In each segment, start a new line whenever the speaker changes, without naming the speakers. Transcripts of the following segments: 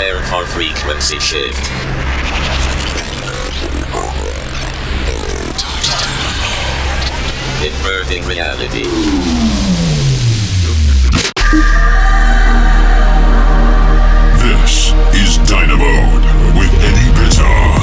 Prepare for frequency shift. Inverting reality.
This is Dinamode with Eddie Bitar.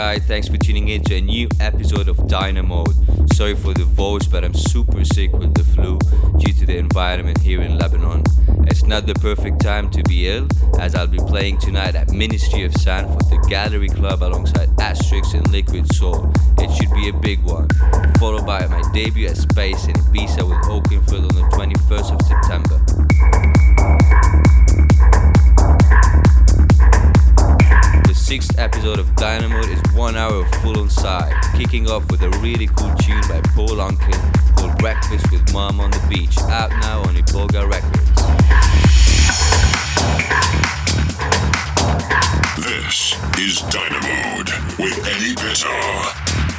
Guys, thanks for tuning in to a new episode of Dinamode. Sorry for the voice, but I'm super sick with the flu due to the environment here in Lebanon. It's not the perfect time to be ill, as I'll be playing tonight at Ministry of Sound for the Gallery Club alongside Astrix and Liquid Soul. It should be a big one. Followed by my debut at Space in Ibiza with Oakenfold on the 21st of September. Sixth episode of Dinamode is one hour of full on Psy, kicking off with a really cool tune by Paul Unkin called Breakfast with Mom on the Beach, out now on Iboga Records.
This is Dinamode with Eddie Bitar.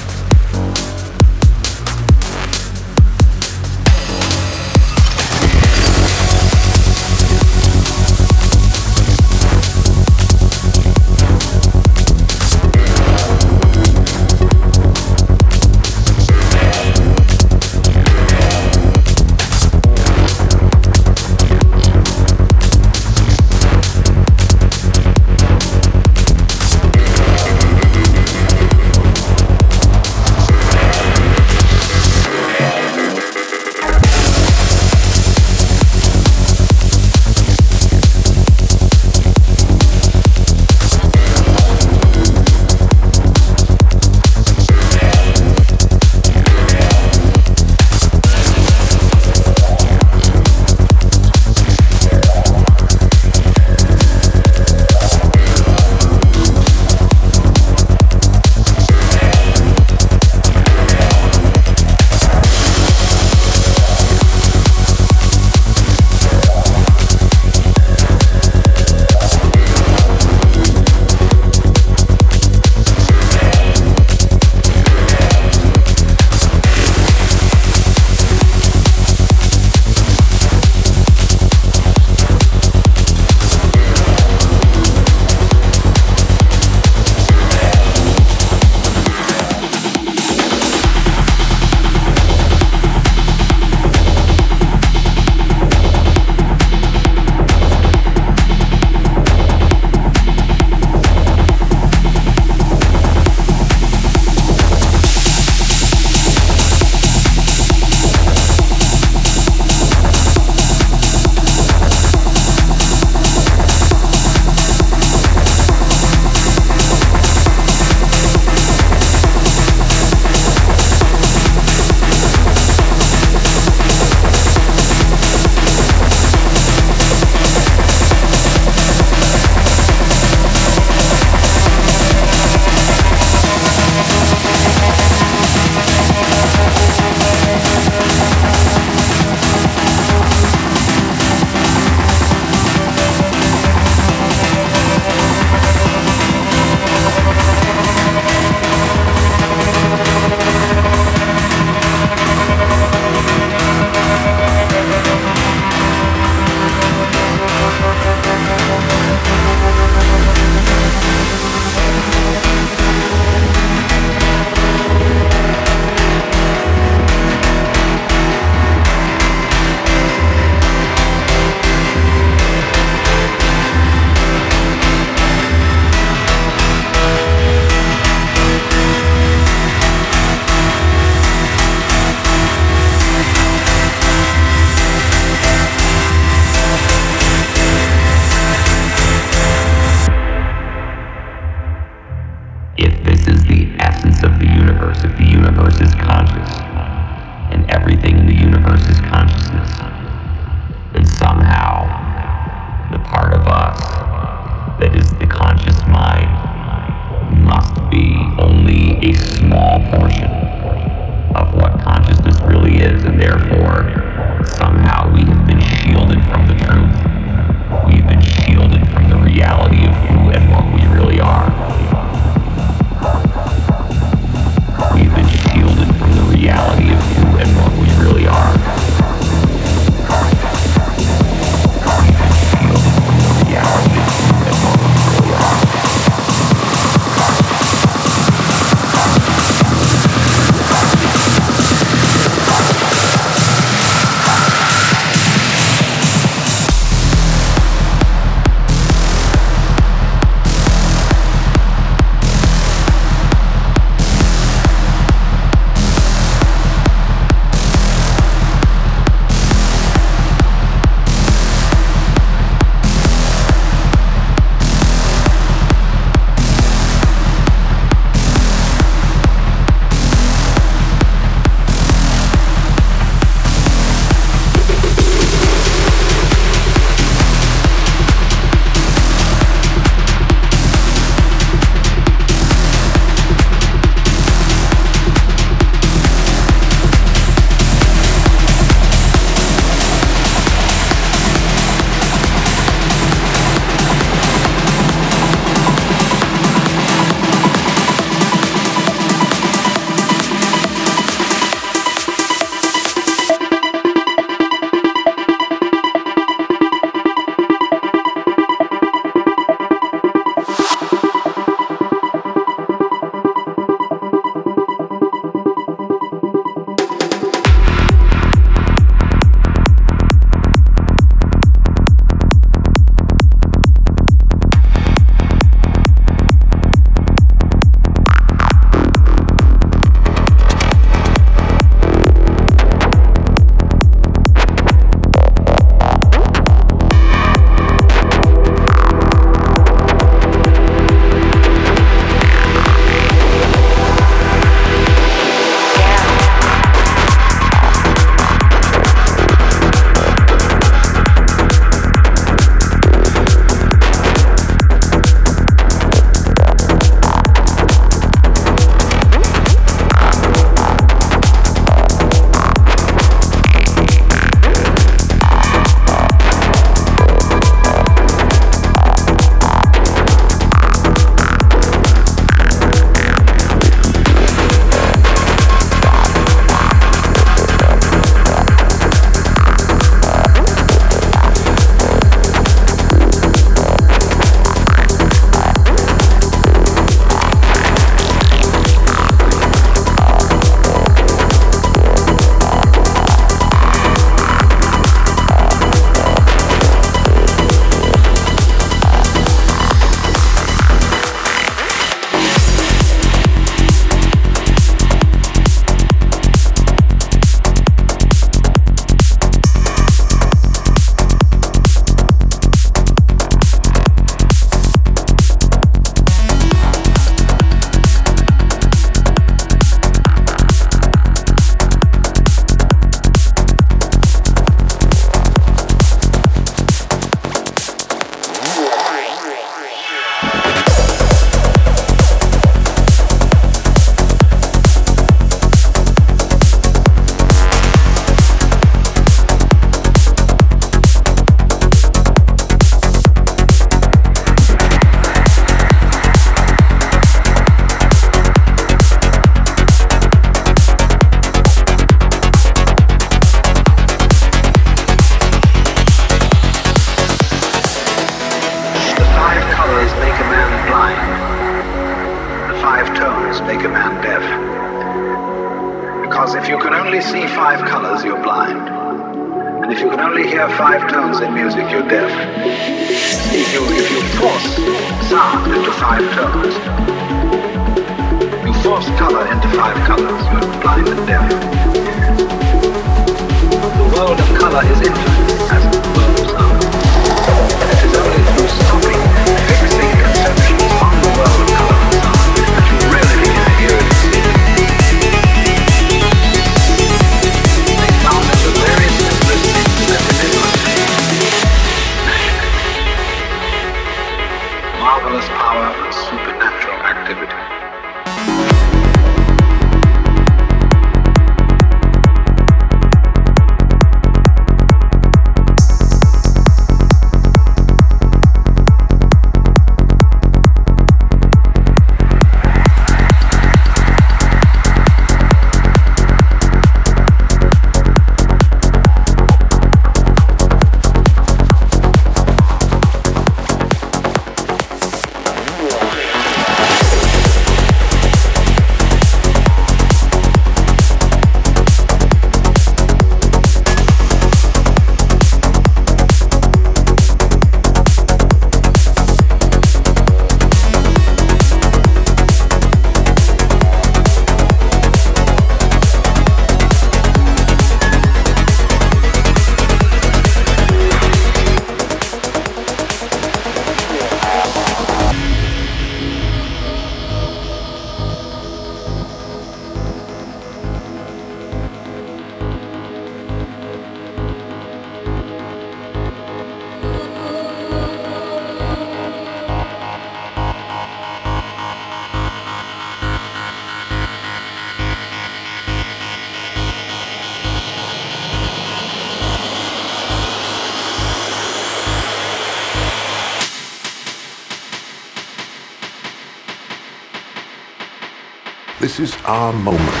Our moment.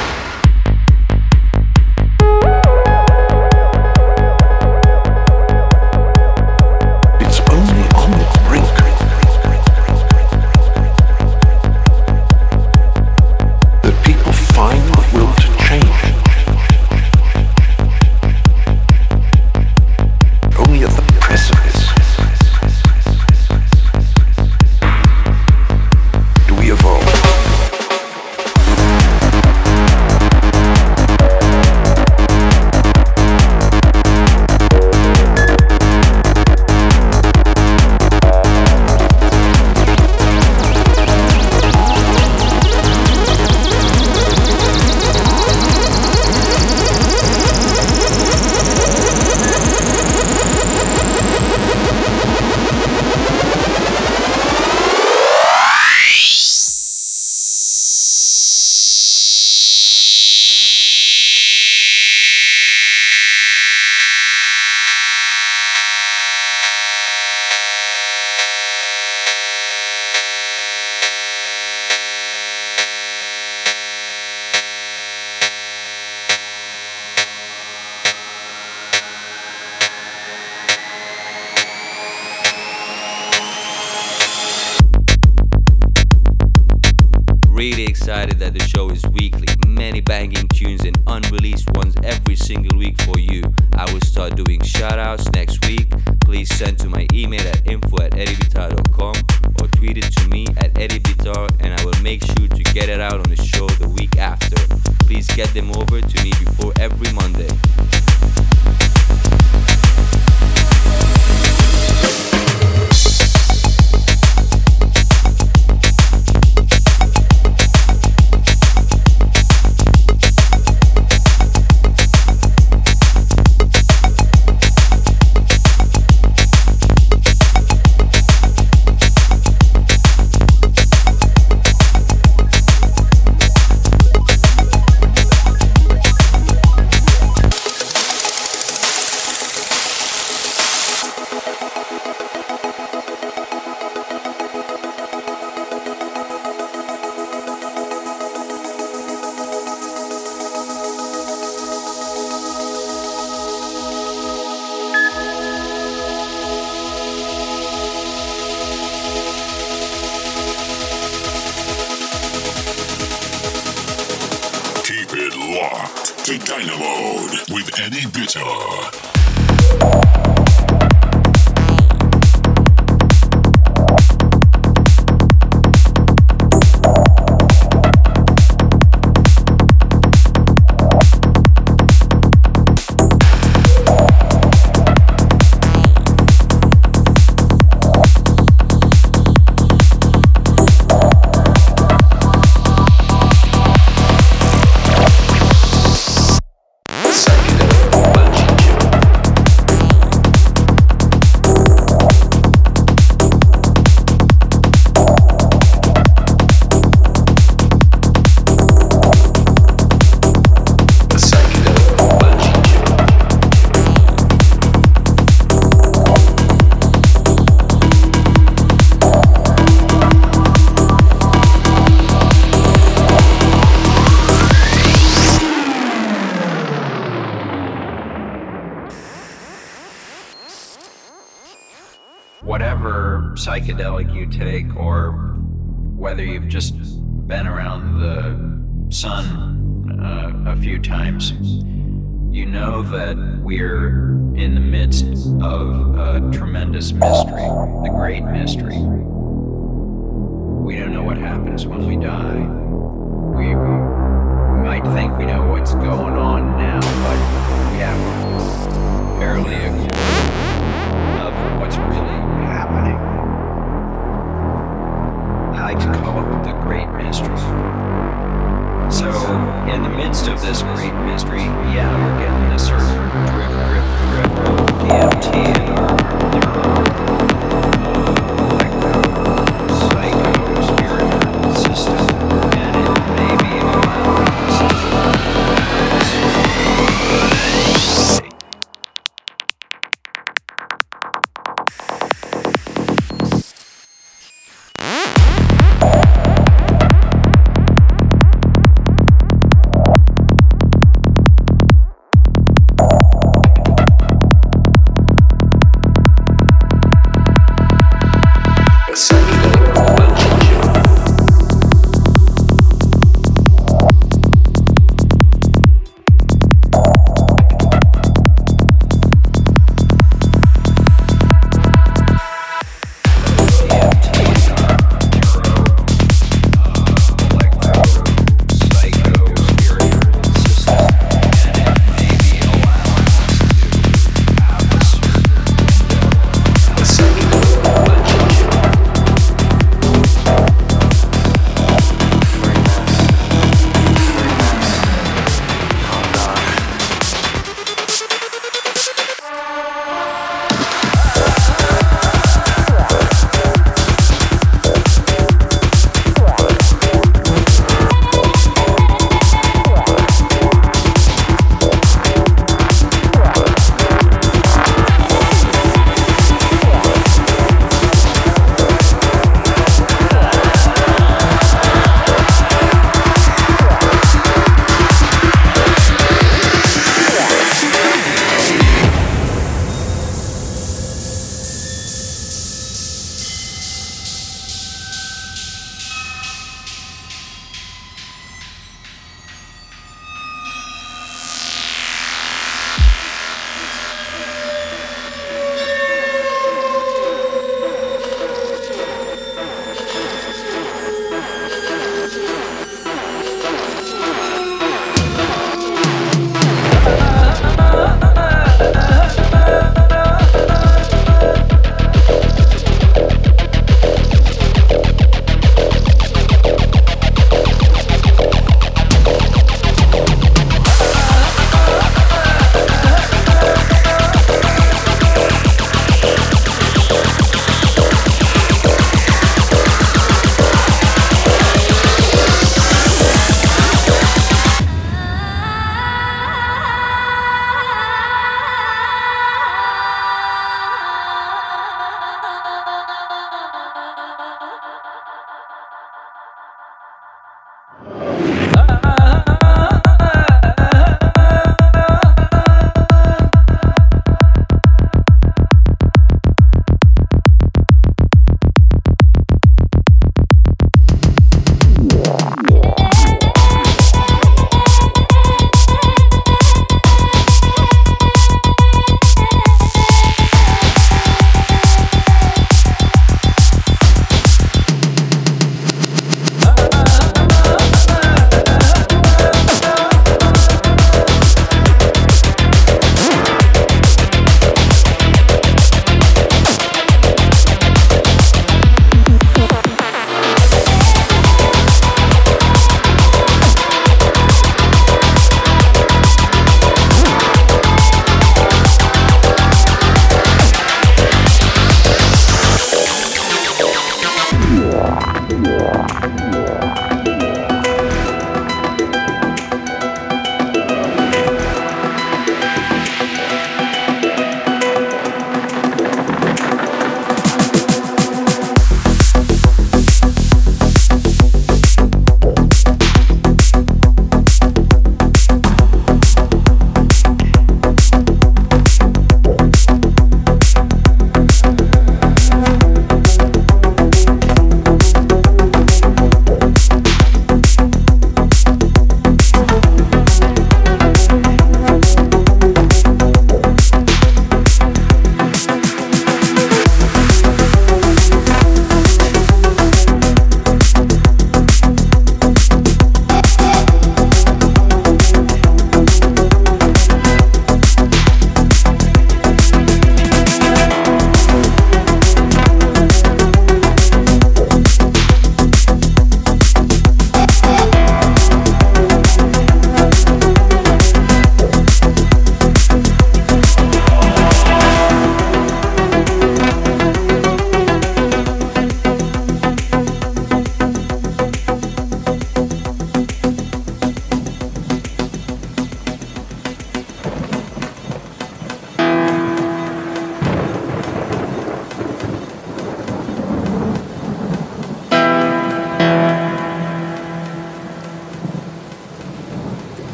Psychedelic you take, or whether you've just been around the sun uh, a few times, you know that we're in the midst of a tremendous mystery, the great mystery. We don't know what happens when we die. We might think we know what's going on now, but we have barely a clue of what's really like to call it the great mystery. So, in the midst of this great mystery, yeah, we're getting a certain drip, drip, drip of DMT our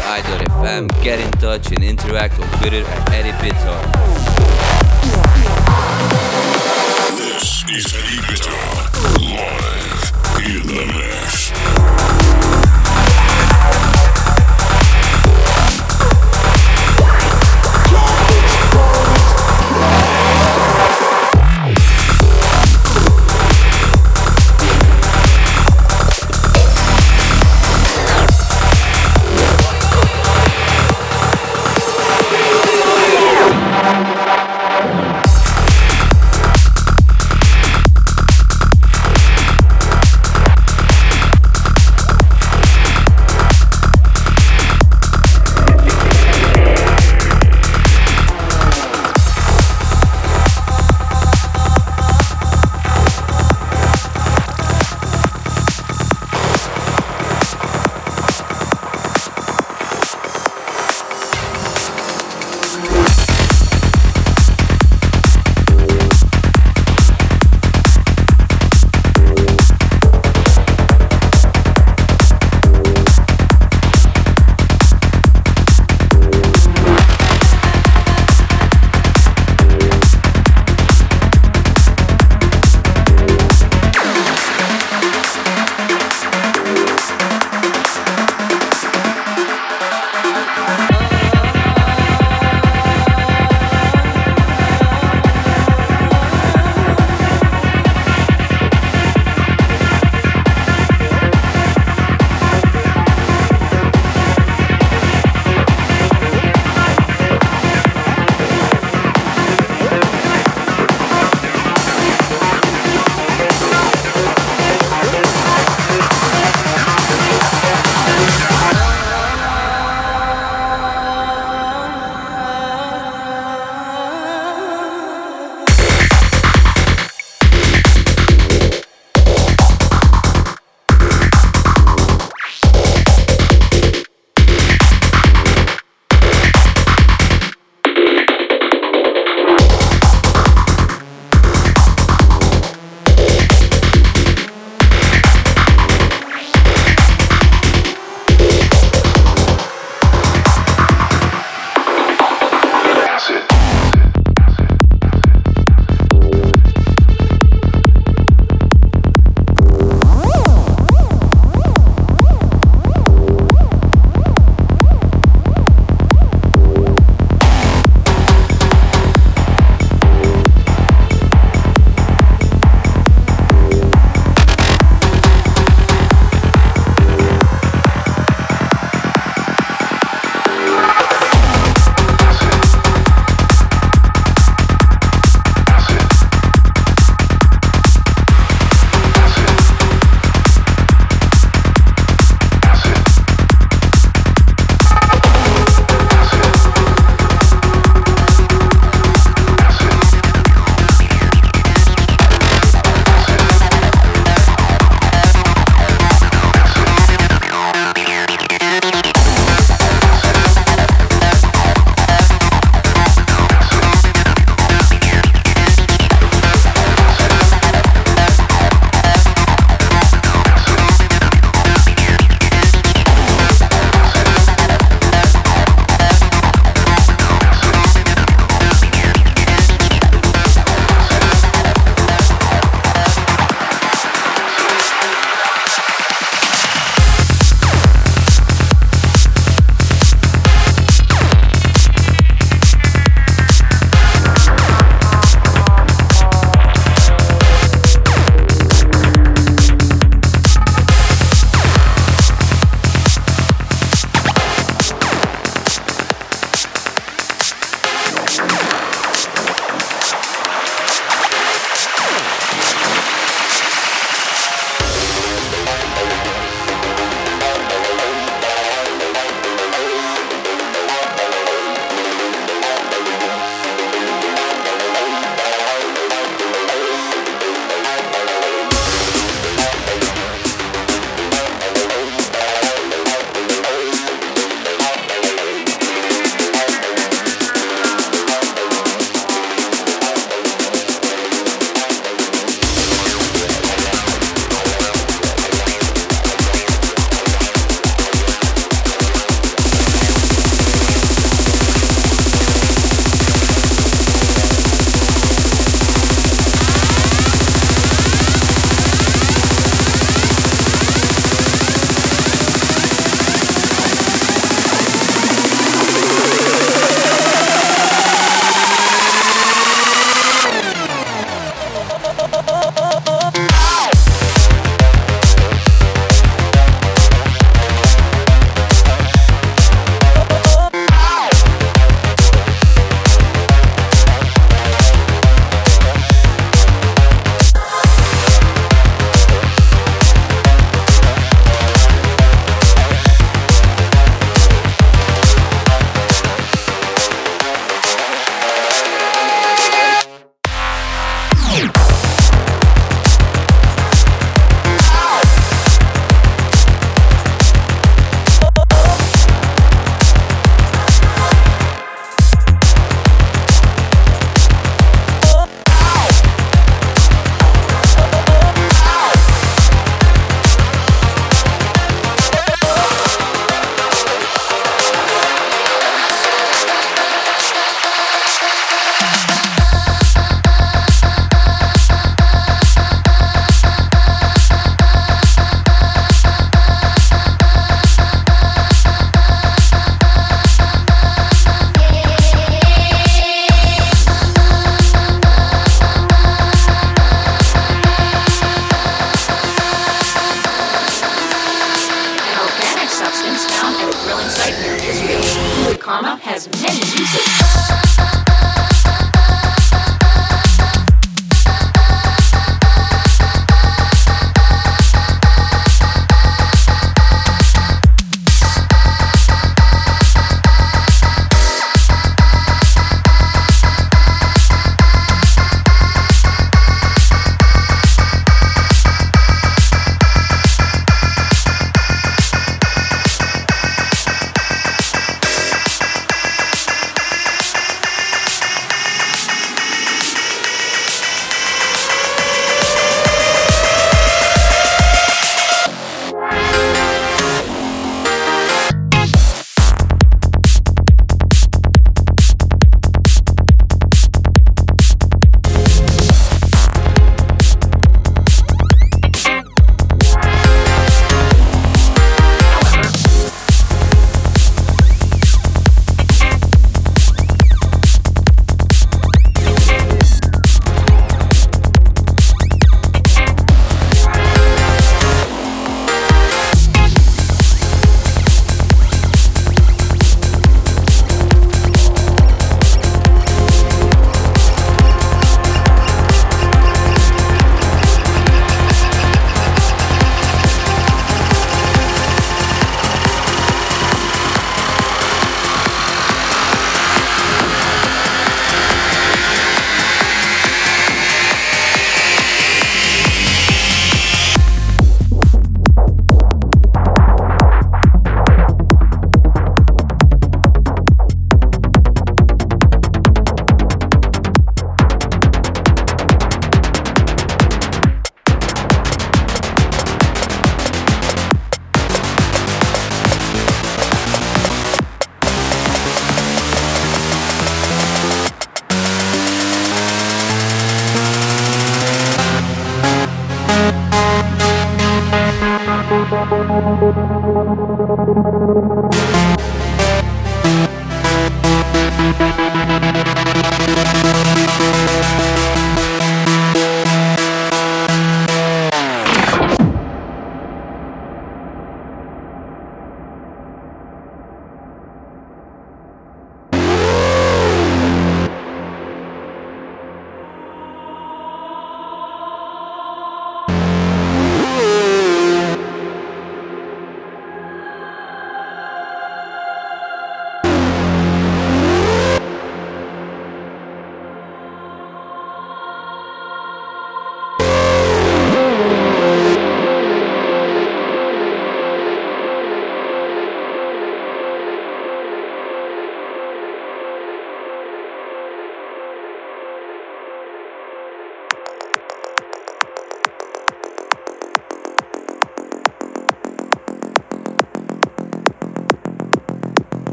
EddieBit.fm. Get in touch and interact on Twitter at EddieBitar.
This is Eddie Bitar, live in the mix.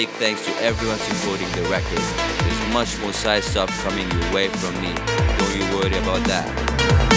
big thanks to everyone supporting the record. There's much more side stuff coming your way from me. Don't you worry about that.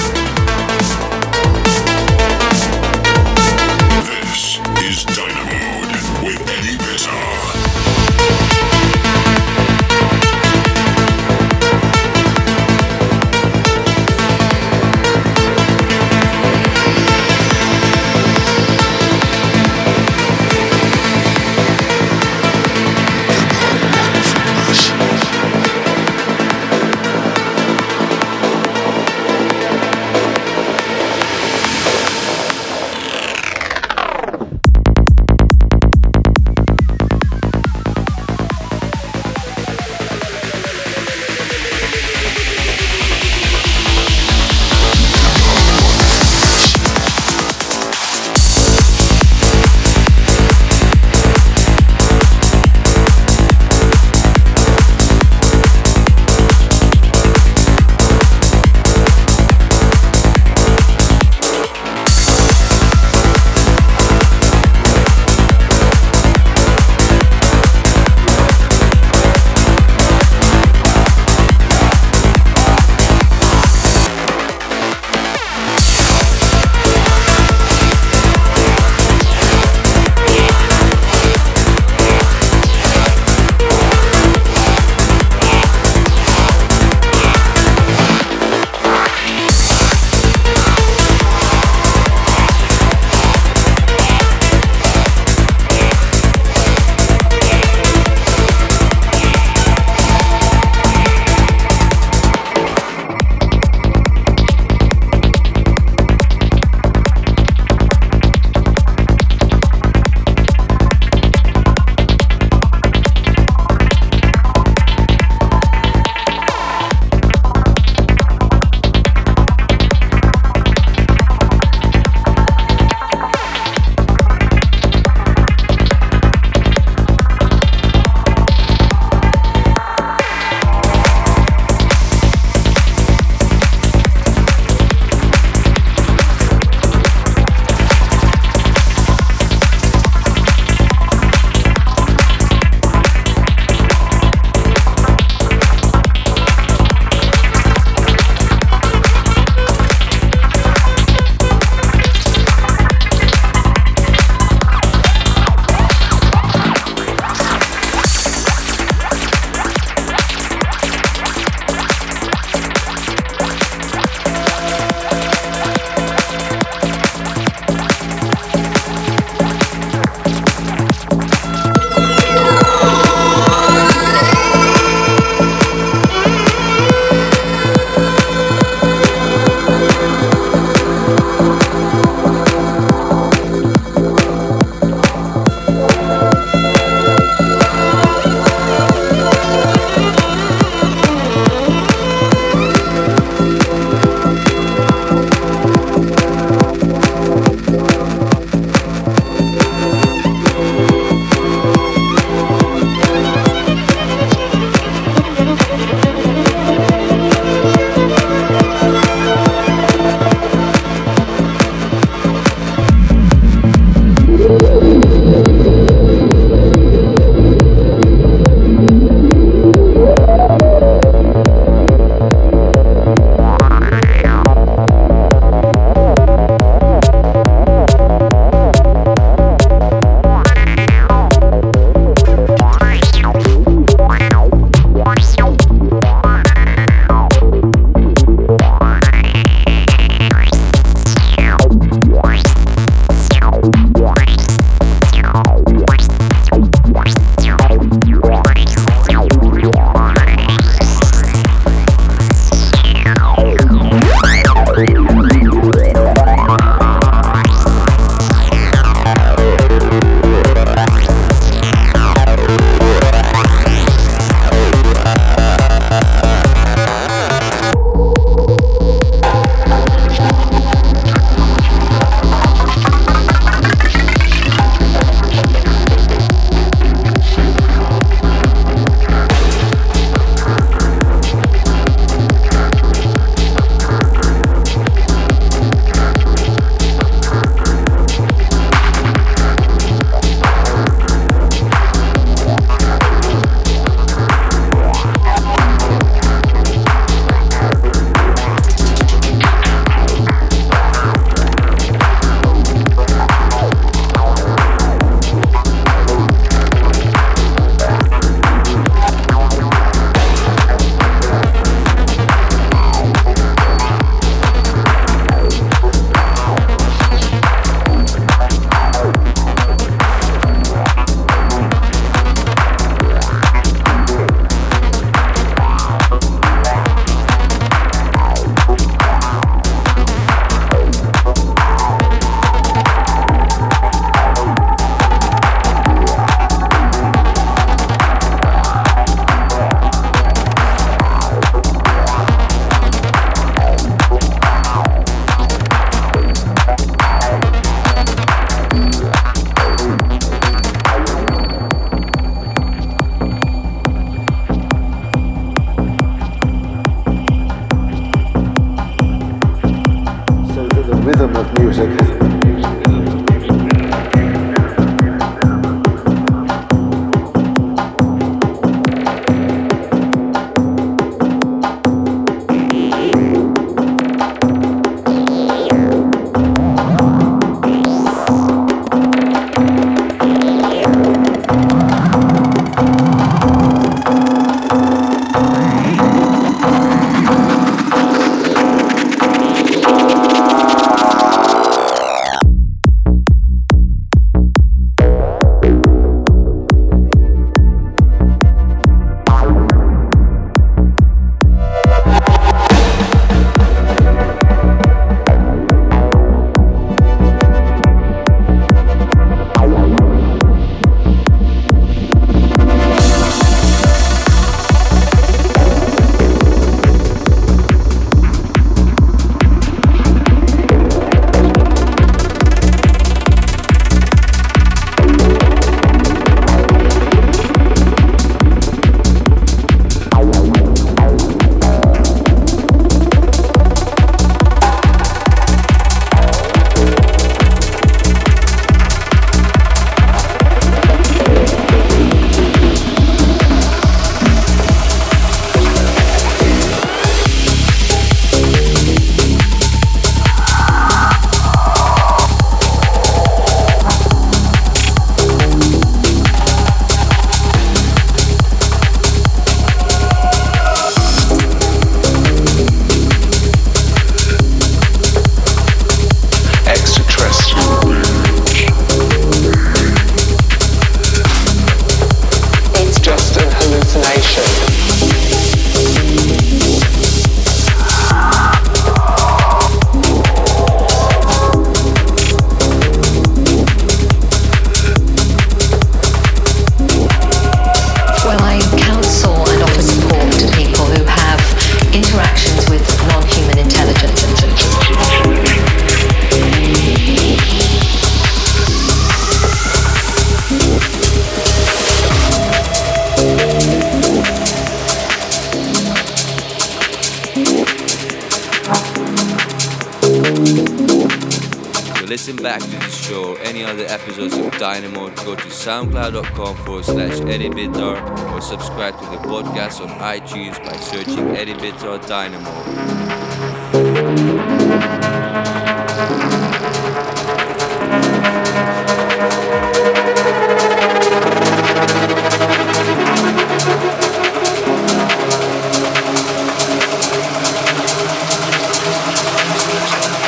Podcast on iTunes by searching Eddie Bitar Dinamode.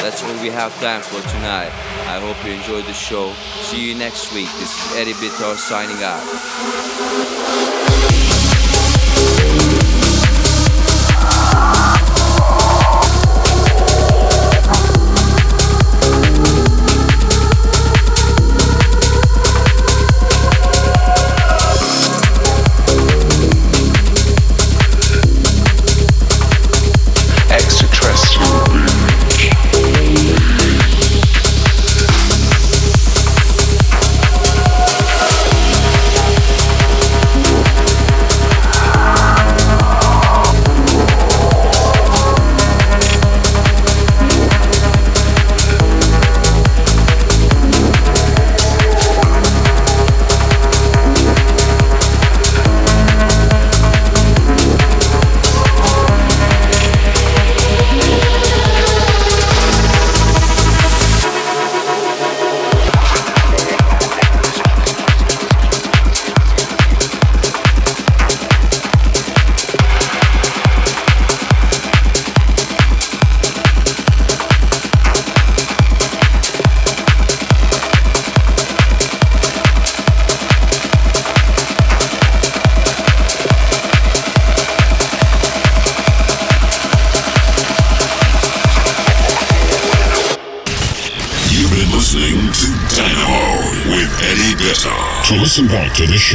That's all we have time for tonight. I hope you enjoyed the show. See you next week. This is Eddie Bitar signing out.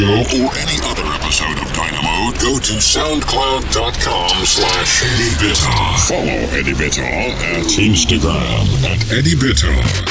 Show or any other episode of Dinamode, go to soundcloud.com slash Eddie Follow Eddie Bitar at Instagram at Eddie Bitar.